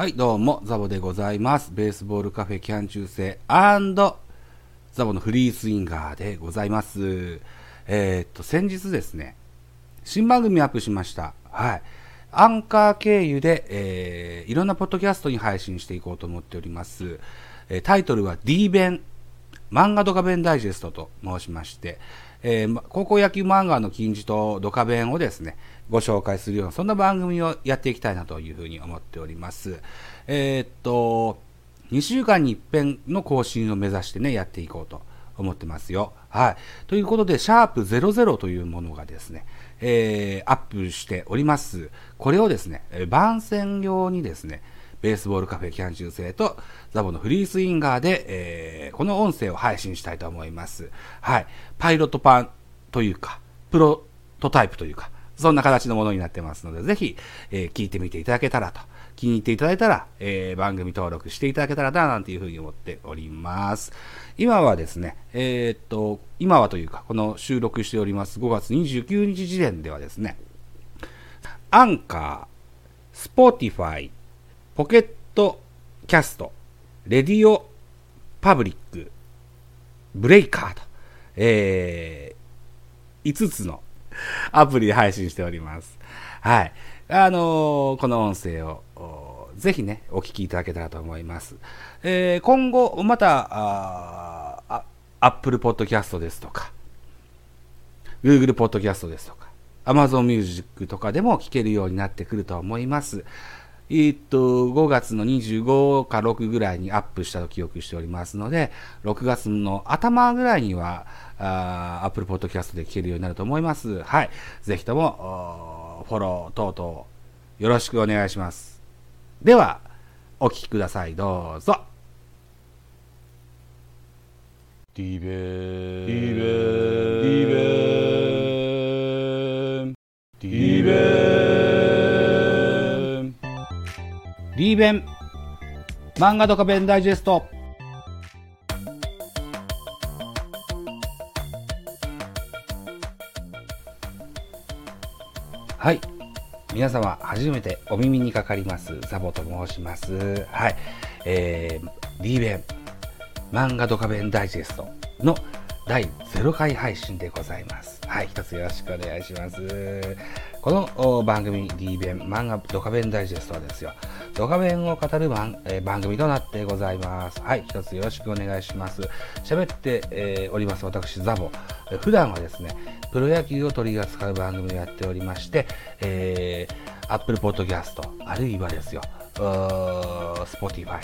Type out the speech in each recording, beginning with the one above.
はい、どうも、ザボでございます。ベースボールカフェキャン中世ザボのフリースインガーでございます。えーっと、先日ですね、新番組アップしました。はい。アンカー経由で、えーいろんなポッドキャストに配信していこうと思っております。えータイトルは D 弁、漫画ドカ弁ダイジェストと申しまして、えー高校野球漫画の金字とドカ弁をですね、ご紹介するような、そんな番組をやっていきたいなというふうに思っております。えーっと、2週間に一遍の更新を目指してね、やっていこうと思ってますよ。はい。ということで、シャープ00というものがですね、えーアップしております。これをですね、番宣用にですね、ベースボールカフェキャン中世とザボのフリースインガーで、えーこの音声を配信したいと思います。はい。パイロット版というか、プロトタイプというか、そんな形のものになってますので、ぜひ、えー聞いてみていただけたらと、気に入っていただいたら、えー番組登録していただけたらな、なんていうふうに思っております。今はですね、えーっと、今はというか、この収録しております5月29日時点ではですね、 Anchor、Spotify、Pocket Casts、レディオパブリック、ブレイカーと、えー、5つのアプリで配信しております。はい。あのーこの音声を、ぜひね、お聞きいただけたらと思います。えー今後、また、Apple Podcast ですとか、Google Podcast ですとか、Amazon Music とかでも聞けるようになってくると思います。えーっと、5月の25か6ぐらいにアップしたと記憶しておりますので、6月の頭ぐらいには、あ Apple Podcast で聞けるようになると思います。はい。ぜひとも、フォロー等々、よろしくお願いします。では、お聞きください。どうぞ。ディベーディベディベーディベーリーベン、漫画ドカベンダイジェスト。はい。皆様、初めてお耳にかかります、ザボと申します。はい。えー、リーベン、漫画ドカベンダイジェストの第0回配信でございます。はい、一つよろしくお願いします。この番組、D 弁漫画ドカベンダイジェストはですよ、ドカベンを語る番,、えー番組となってございます。はい、一つよろしくお願いします。喋って、えーおります私、ザボ。えー普段はですね、プロ野球を取り扱う番組をやっておりまして、えー、Apple Podcast、あるいはですよ、Spotify、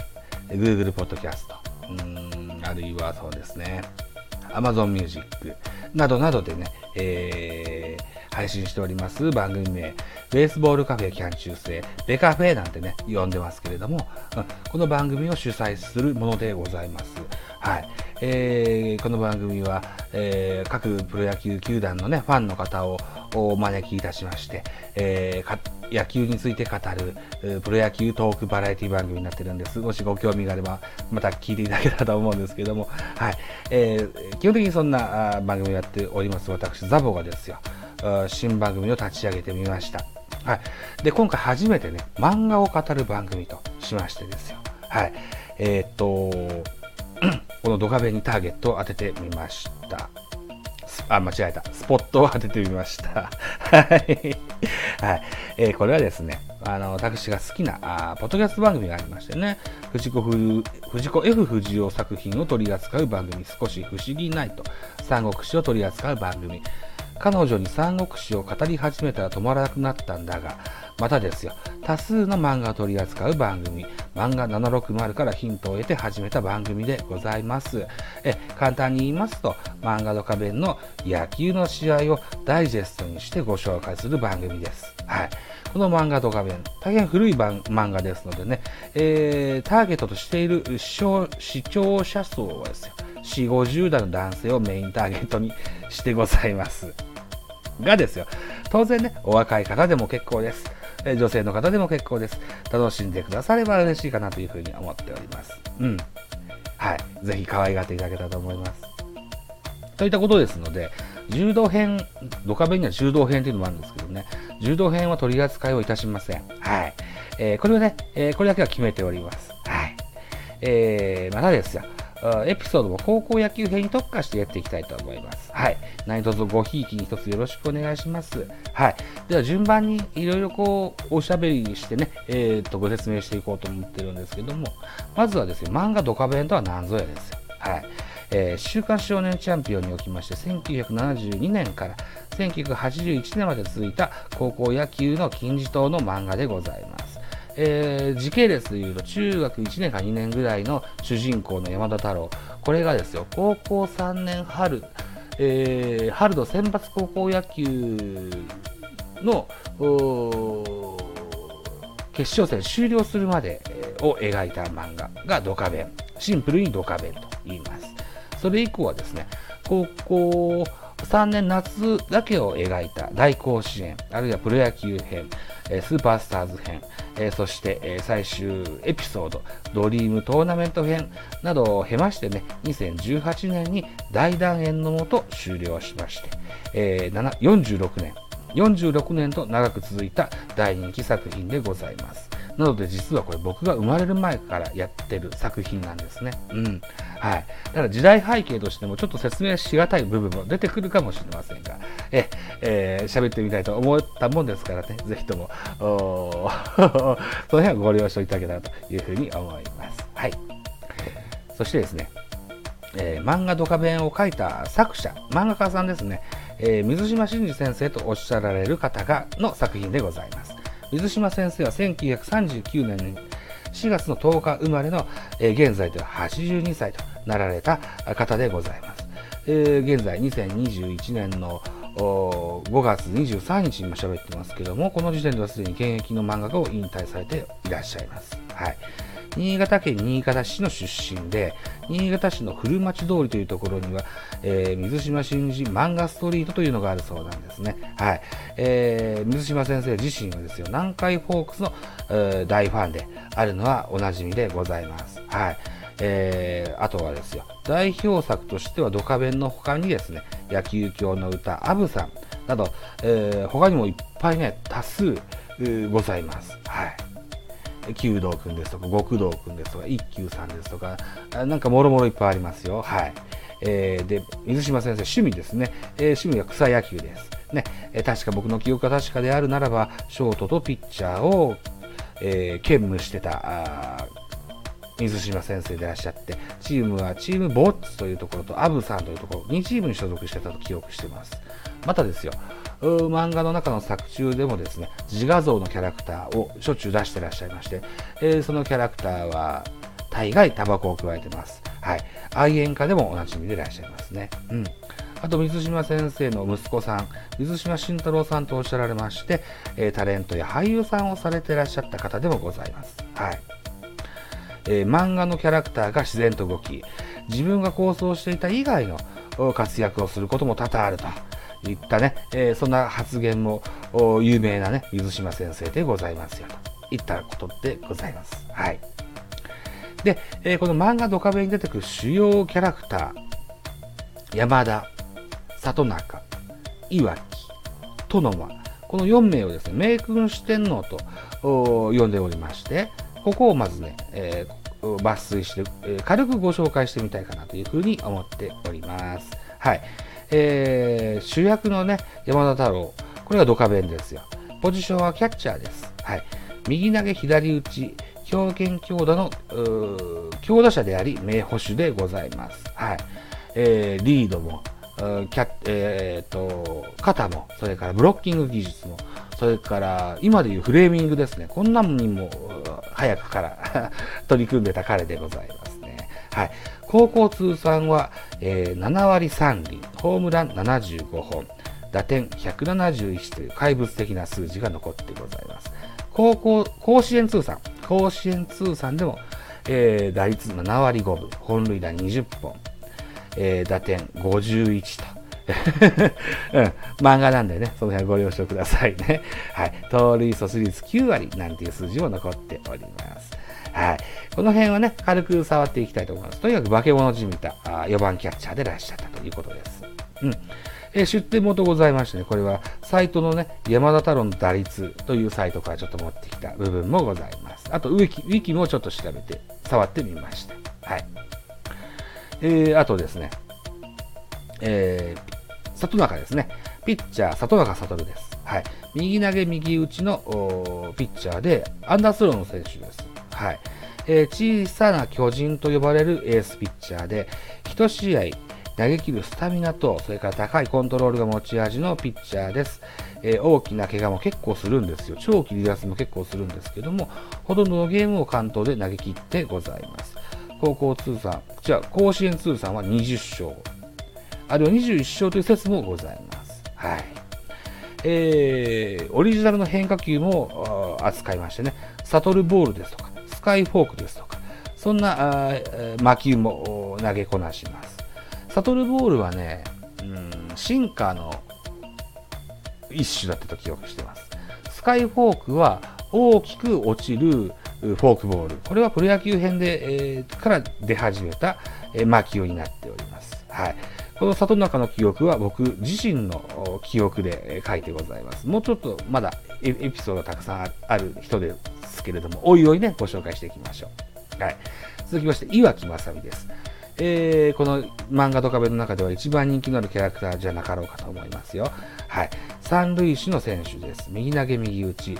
Google Podcast、うーんあるいはそうですね、Amazon Music などなどでね、えー配信しております番組名、ベースボールカフェキャン中世、ベカフェなんてね、呼んでますけれども、この番組を主催するものでございます。はい。えーこの番組は、えー各プロ野球球団のね、ファンの方をお招きいたしまして、えー野球について語る、プロ野球トークバラエティ番組になってるんです。もしご興味があれば、また聞いていただけたらと思うんですけども、はい。えー基本的にそんな番組をやっております私、ザボがですよ、新番組を立ち上げてみました。はい。で、今回初めてね、漫画を語る番組としましてですよ。はい。えーっと、このドカベにターゲットを当ててみました。あ、間違えた。スポットを当ててみました。はい。はい。えーこれはですね、あの、私が好きな、あポッドキャスト番組がありましてね、藤子ふ藤子 F 不二雄作品を取り扱う番組、少し不思議ないと、三国志を取り扱う番組、彼女に三国志を語り始めたら止まらなくなったんだが、またですよ、多数の漫画を取り扱う番組、漫画760からヒントを得て始めた番組でございます。え簡単に言いますと、漫画の壁の野球の試合をダイジェストにしてご紹介する番組です。はい。この漫画と画面、大変古い漫画ですのでね、えーターゲットとしている視視聴者層はですよ、4、50代の男性をメインターゲットにしてございます。がですよ、当然ね、お若い方でも結構です。え女性の方でも結構です。楽しんでくだされば嬉しいかなというふうに思っております。うん。はい。ぜひ可愛がっていただけたらと思います。といったことですので、柔道編、ドカベンには柔道編というのもあるんですけどね、柔道編は取り扱いをいたしません。はい。えー、これをね、えー、これだけは決めております。はい。えー、またですよ。エピソードも高校野球編に特化してやっていきたいと思います。はい。何卒ごひいきに一つよろしくお願いします。はい。では順番にいろいろこう、おしゃべりしてね、えー、っと、ご説明していこうと思ってるんですけども、まずはですね、漫画ドカベンとは何ぞやですよ。はい。えー、週刊少年チャンピオンにおきまして、1972年から1981年まで続いた高校野球の金字塔の漫画でございます。えー、時系列でいうと中学1年か2年ぐらいの主人公の山田太郎これがですよ高校3年春、えー、春の選抜高校野球の決勝戦終了するまでを描いた漫画がドカベン。シンプルにドカベンと言います。それ以降はですね高校3年夏だけを描いた大甲子園あるいはプロ野球編スーパースターズ編、そして、最終エピソード、ドリームトーナメント編などを経ましてね、2018年に大団円のもと終了しまして、46年、46年と長く続いた大人気作品でございます。なので実はこれ僕が生まれる前からやってる作品なんですね。うん。はい。だから時代背景としてもちょっと説明しがたい部分も出てくるかもしれませんが、え、えー、喋ってみたいと思ったもんですからね、ぜひとも、お その辺はご了承いただけたらというふうに思います。はい。そしてですね、えー、漫画ドカベンを書いた作者、漫画家さんですね、えー、水島真司先生とおっしゃられる方がの作品でございます。水島先生は1939年4月の10日生まれの、えー、現在では82歳となられた方でございます。えー、現在2021年の5月23日にも喋ってますけども、この時点ではすでに現役の漫画家を引退されていらっしゃいます。はい。新潟県新潟市の出身で、新潟市の古町通りというところには、えー、水島新司漫画ストリートというのがあるそうなんですね。はい。えー、水島先生自身はですよ、南海フォークスの、えー、大ファンであるのはおなじみでございます。はい。えー、あとはですよ、代表作としてはドカベンの他にですね、野球教の歌、アブさんなど、えー、他にもいっぱいね、多数ございます。はい。弓道くんですとか、極道くんですとか、一休さんですとか、なんかもろもろいっぱいありますよ。はい。えー、で、水島先生、趣味ですね。えー、趣味は草野球です。ね、えー、確か僕の記憶が確かであるならば、ショートとピッチャーを、えー、兼務してた、水島先生でいらっしゃって、チームはチームボッツというところとアブさんというところ、2チームに所属してたと記憶してます。またですよ、漫画の中の作中でもですね、自画像のキャラクターをしょっちゅう出してらっしゃいまして、えー、そのキャラクターは大概タバコを加えてます。はい。愛煙家でもおなじみでいらっしゃいますね。うん。あと、水島先生の息子さん、水島慎太郎さんとおっしゃられまして、えー、タレントや俳優さんをされていらっしゃった方でもございます。はい。えー、漫画のキャラクターが自然と動き、自分が構想していた以外の活躍をすることも多々あると。いったね、えー、そんな発言も有名なね、水島先生でございますよといったことでございます。はい。で、えー、この漫画ドカベに出てくる主要キャラクター、山田、里中、岩木、殿間、この4名をですね、明君四天王と呼んでおりまして、ここをまずね、えー、抜粋して、えー、軽くご紹介してみたいかなというふうに思っております。はい。えー、主役のね、山田太郎、これがドカベンですよ。ポジションはキャッチャーです。はい。右投げ左打ち、強肩強打の、強打者であり、名捕手でございます。はい。えー、リードも、キャえー、と、肩も、それからブロッキング技術も、それから今でいうフレーミングですね。こんなのにも早くから 取り組んでた彼でございます。はい。高校通算は、えー、7割3厘、ホームラン75本、打点171という怪物的な数字が残ってございます。高校、甲子園通算、甲子園通算でも、えー、打率7割5分、本塁打20本、えー、打点51と。うん、漫画なんでね、その辺ご了承くださいね。はい。盗塁阻止率9割なんていう数字も残っております。はい。この辺はね、軽く触っていきたいと思います。とにかく化け物じみた4番キャッチャーでいらっしゃったということです。うん。え、出典元ございましてね、これはサイトのね、山田太郎の打率というサイトからちょっと持ってきた部分もございます。あとウィキ、ウィキもちょっと調べて、触ってみました。はい。えー、あとですね、えー、里中ですね。ピッチャー、里中悟です。はい。右投げ右打ちのピッチャーで、アンダースローの選手です。はい。えー、小さな巨人と呼ばれるエースピッチャーで、1試合投げ切るスタミナと、それから高いコントロールが持ち味のピッチャーです。えー、大きな怪我も結構するんですよ。長期離脱も結構するんですけども、ほとんどのゲームを関東で投げ切ってございます。高校通算、じゃあ甲子園通算は20勝、あるいは21勝という説もございます。はい。えー、オリジナルの変化球も扱いましてね、サトルボールですとか、スカイフォークですとか、そんな魔球も投げこなします。サトルボールはね、うん、シンカーの一種だったと記憶してます。スカイフォークは大きく落ちるフォークボール。これはプロ野球編で、えー、から出始めた、えー、魔球になっております。はい。この里中の記憶は僕自身の記憶で書いてございます。もうちょっとまだエピソードたくさんある人ですけれども、おいおいね、ご紹介していきましょう。はい。続きまして、岩木正美です。えー、この漫画ドカベの中では一番人気のあるキャラクターじゃなかろうかと思いますよ。はい。三塁手の選手です。右投げ右打ち。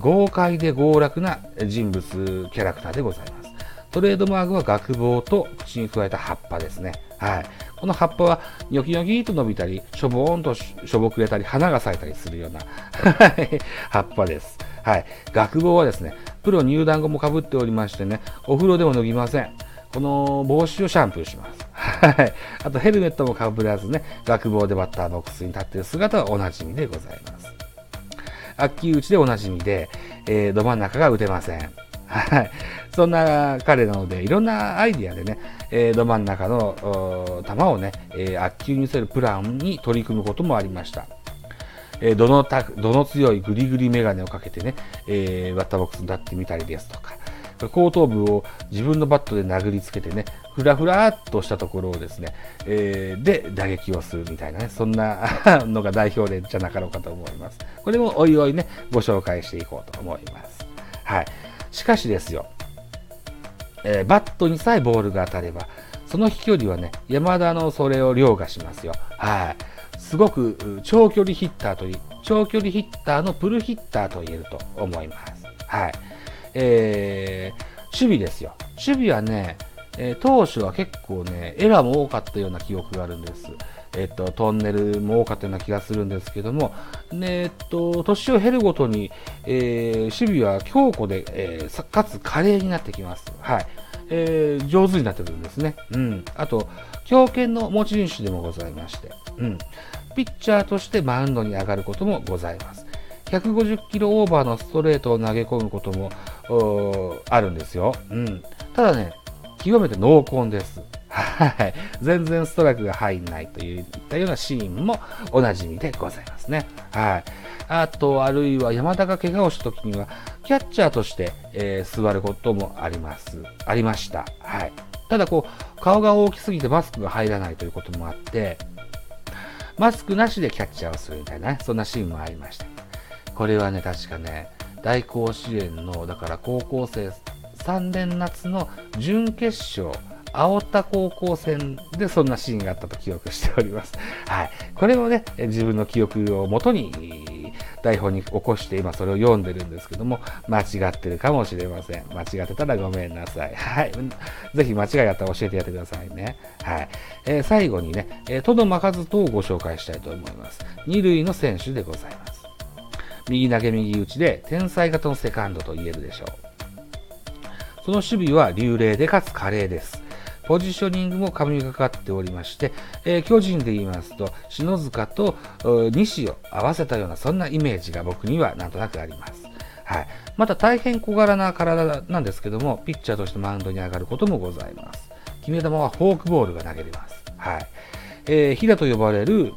豪快で豪楽な人物キャラクターでございます。トレードマークは学帽と口に加えた葉っぱですね。はい。この葉っぱはニョキニョキと伸びたり、しょぼーんとしょぼくれたり、花が咲いたりするような 葉っぱです。はい。学帽はですね、プロ入団後もかぶっておりましてね、お風呂でも脱ぎません。この帽子をシャンプーします。はい。あとヘルメットもかぶらずね、学帽でバッターボックスに立っている姿はおなじみでございます。悪球打ちでおなじみで、えー、ど真ん中が打てません。はい。そんな彼なので、いろんなアイディアでね、えー、ど真ん中の球をね、えー、悪球にせるプランに取り組むこともありました。えー、どのた、どの強いグリグリメガネをかけてね、えー、バッターボックスに立ってみたりですとか、後頭部を自分のバットで殴りつけてね、ふらふらっとしたところをですね、えー、で打撃をするみたいなね、そんなのが代表例じゃなかろうかと思います。これもおいおいね、ご紹介していこうと思います。はい。しかしですよ、えー、バットにさえボールが当たれば、その飛距離はね、山田のそれを凌駕しますよ。はい。すごく長距離ヒッターという長距離ヒッターのプルヒッターと言えると思います。はい。えー、守備ですよ。守備はね、えー、当初は結構ね、エラーも多かったような記憶があるんです。えっと、トンネルも多かったような気がするんですけども、ね、えっと、年を経るごとに、えー、守備は強固で、えー、かつ華麗になってきます。はい。えー、上手になってくるんですね。うん。あと、強肩の持ち主でもございまして、うん。ピッチャーとしてマウンドに上がることもございます。150キロオーバーのストレートを投げ込むこともあるんですよ。うん。ただね、極めて濃厚です。はい。全然ストライクが入んないといったようなシーンもおなじみでございますね。はい。あと、あるいは山田が怪我をした時には、キャッチャーとして、えー、座ることもあります。ありました。はい。ただ、こう、顔が大きすぎてマスクが入らないということもあって、マスクなしでキャッチャーをするみたいなね、そんなシーンもありました。これはね、確かね、大甲子園の、だから高校生3年夏の準決勝、青田高校戦でそんなシーンがあったと記憶しております。はい。これをね、自分の記憶をもとに台本に起こして今それを読んでるんですけども、間違ってるかもしれません。間違ってたらごめんなさい。はい。ぜひ間違いあったら教えてやってくださいね。はい。えー、最後にね、えー、トドマカズトをご紹介したいと思います。二塁の選手でございます。右投げ右打ちで天才型のセカンドと言えるでしょう。その守備は流麗でかつ華麗です。ポジショニングも神がかっておりまして、えー、巨人で言いますと、篠塚と西を合わせたようなそんなイメージが僕にはなんとなくあります。はい。また大変小柄な体なんですけども、ピッチャーとしてマウンドに上がることもございます。決め球はフォークボールが投げれます。はい。えー、ヒダと呼ばれる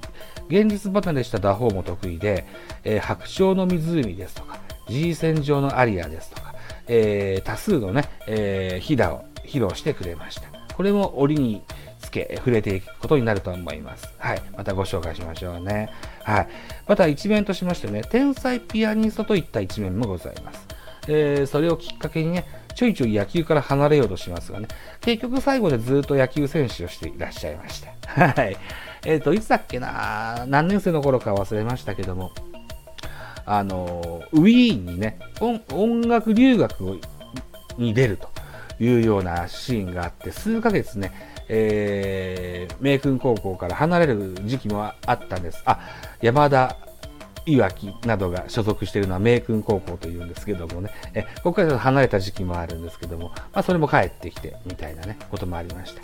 現実離れした打法も得意で、えー、白鳥の湖ですとか、G 線上のアリアですとか、えー、多数のね、えー、ひだを披露してくれました。これも折につけ触れていくことになると思います。はい。またご紹介しましょうね。はい。また一面としましてね、天才ピアニストといった一面もございます。えーそれをきっかけにね、ちょいちょい野球から離れようとしますがね、結局最後でずっと野球選手をしていらっしゃいました。はい。えっ、と、いつだっけな何年生の頃か忘れましたけども、あの、ウィーンにね、音楽留学に出るというようなシーンがあって、数ヶ月ね、えー、明君高校から離れる時期もあったんです。あ、山田いわきなどが所属しているのは明君高校というんですけどもね、えここからちょっと離れた時期もあるんですけども、まあ、それも帰ってきてみたいなね、こともありました。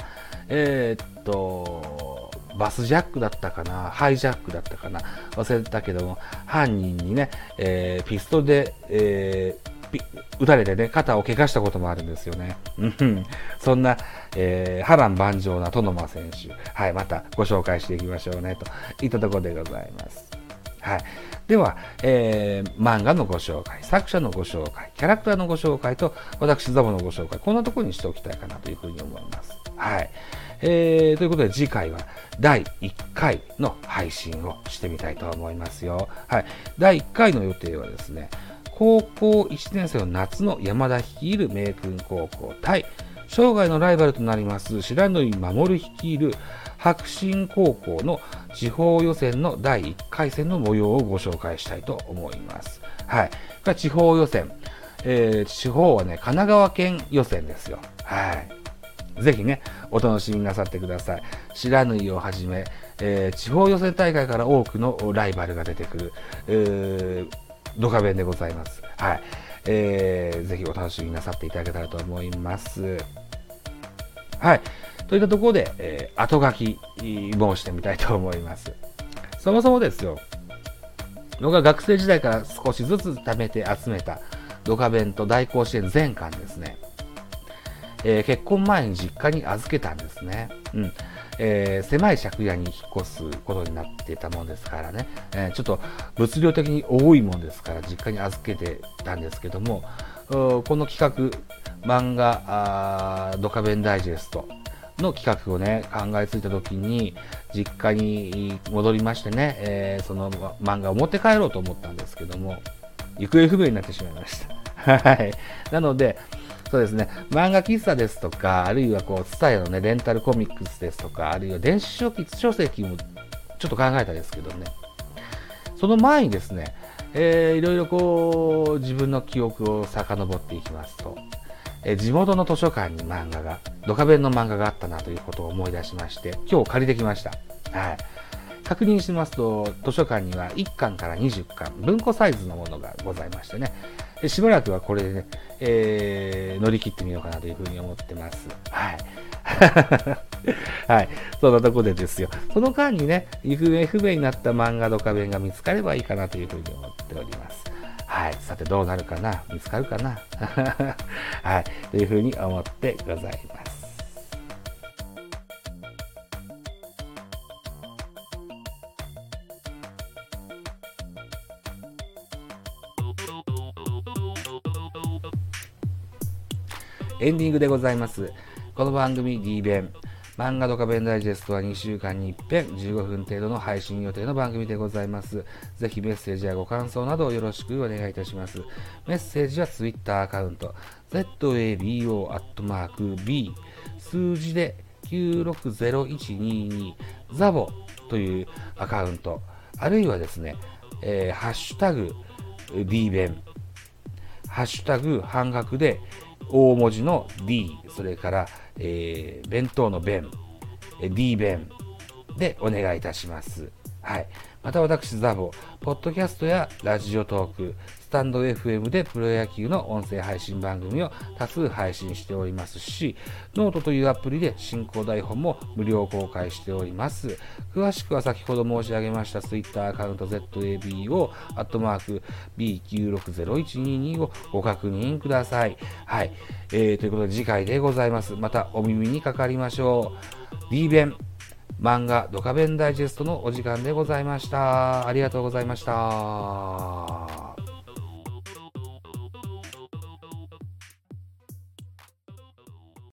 えーっと、バスジャックだったかな、ハイジャックだったかな、忘れたけども、犯人にね、えーピストで、えーピ撃たれてね、肩を怪我したこともあるんですよね。うんそんな、えー波乱万丈な殿間選手、はい、またご紹介していきましょうね、といったところでございます。はい。では、えー漫画のご紹介、作者のご紹介、キャラクターのご紹介と、私、ザボのご紹介、こんなところにしておきたいかなというふうに思います。はい。えーということで、次回は第1回の配信をしてみたいと思いますよ。はい。第1回の予定はですね、高校1年生の夏の山田率いる明君高校対生涯のライバルとなります白縫守率いる白進高校の地方予選の第1回戦の模様をご紹介したいと思います。はい。これは地方予選。えー地方はね、神奈川県予選ですよ。はい。ぜひね、お楽しみなさってください。白縫をはじめ、えー地方予選大会から多くのライバルが出てくる、えードカベンでございます。はい。えーぜひお楽しみなさっていただけたらと思います。はい。といったところで、えー後書き申してみたいと思います。そもそもですよ、僕が学生時代から少しずつ貯めて集めたドカベンと大甲子園全巻ですね。えー結婚前に実家に預けたんですね。うん。えー狭い借家に引っ越すことになってたもんですからね、えーちょっと物量的に多いもんですから実家に預けてたんですけども、この企画、漫画ドカベンダイジェストの企画をね、考えついた時に、実家に戻りましてね、えーその漫画を持って帰ろうと思ったんですけども、行方不明になってしまいました。はい。なので、そうですね、漫画喫茶ですとか、あるいはこう、ツタヤのね、レンタルコミックスですとか、あるいは電子書籍書籍もちょっと考えたんですけどね、その前にですね、えーいろいろこう、自分の記憶を遡っていきますと、えー地元の図書館に漫画が、ドカベンの漫画があったなということを思い出しまして、今日借りてきました。はい。確認しますと、図書館には1巻から20巻、文庫サイズのものがございましてね、しばらくはこれでね、えー乗り切ってみようかなというふうに思ってます。はい。はい。そんなとこでですよ。その間にね、行方不明になった漫画ドカベンが見つかればいいかなというふうに思っております。はい。さてどうなるかな？見つかるかな？はい。というふうに思ってございます。エンディングでございます。この番組 D 弁、漫画ドカベンダイジェストは2週間に一遍15分程度の配信予定の番組でございます。ぜひメッセージやご感想などよろしくお願いいたします。メッセージは Twitter アカウント、zabo.b 数字で960122ザボというアカウント、あるいはですね、えーハッシュタグ D 弁、ハッシュタグ半額で大文字の D、それから、えー弁当の弁、D 弁でお願いいたします。はい。また私、ザボ、ポッドキャストやラジオトーク、 stand.fm でプロ野球の音声配信番組を多数配信しておりますし、ノートというアプリで進行台本も無料公開しております。詳しくは先ほど申し上げました Twitter アカウント ZABO、アットマーク B960122 をご確認ください。はい。えー、ということで次回でございます。またお耳にかかりましょう。D 弁漫画ドカベンダイジェストのお時間でございました。ありがとうございました。